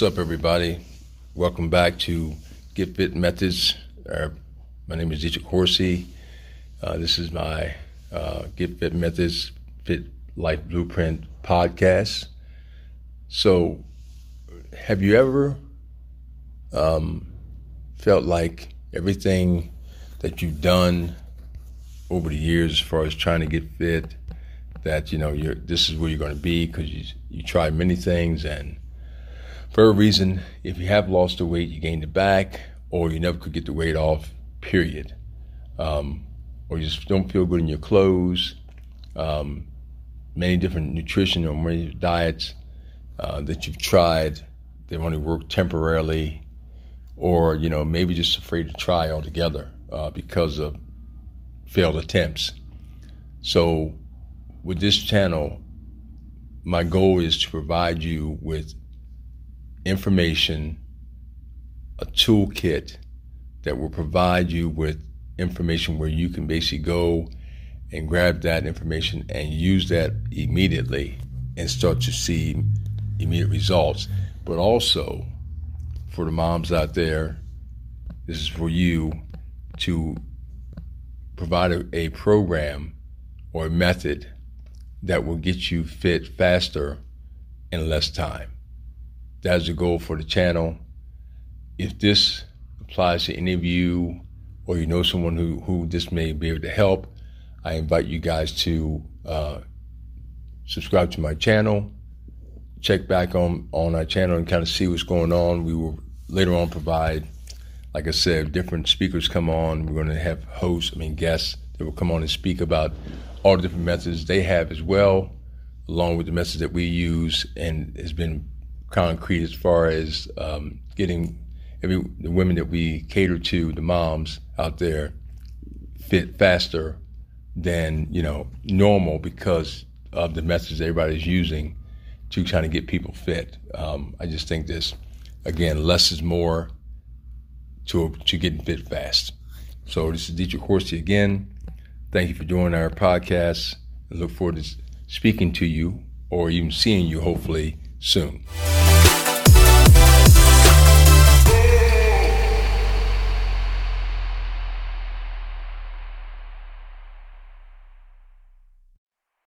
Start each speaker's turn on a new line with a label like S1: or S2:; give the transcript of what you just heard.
S1: what's up, everybody? Welcome back to Get Fit Methods. Uh, my name is Dietrich Horsey. Uh, this is my uh, Get Fit Methods Fit Life Blueprint podcast. So, have you ever um, felt like everything that you've done over the years, as far as trying to get fit, that you know you're this is where you're going to be because you you tried many things and for a reason, if you have lost the weight, you gained it back, or you never could get the weight off. Period. Um, or you just don't feel good in your clothes. Um, many different nutrition or many diets uh, that you've tried, they only work temporarily, or you know maybe just afraid to try altogether uh, because of failed attempts. So, with this channel, my goal is to provide you with information, a toolkit that will provide you with information where you can basically go and grab that information and use that immediately and start to see immediate results. But also, for the moms out there, this is for you to provide a, a program or a method that will get you fit faster in less time. That's the goal for the channel. If this applies to any of you or you know someone who, who this may be able to help, I invite you guys to uh, subscribe to my channel, check back on, on our channel and kind of see what's going on. We will later on provide, like I said, different speakers come on. We're going to have hosts, I mean guests that will come on and speak about all the different methods they have as well, along with the methods that we use and has been concrete as far as um, getting every the women that we cater to, the moms out there, fit faster than you know normal because of the methods everybody's using to trying to get people fit. Um, I just think this again, less is more to to getting fit fast. So this is Dietrich Horsey again. Thank you for joining our podcast. I look forward to speaking to you or even seeing you hopefully soon.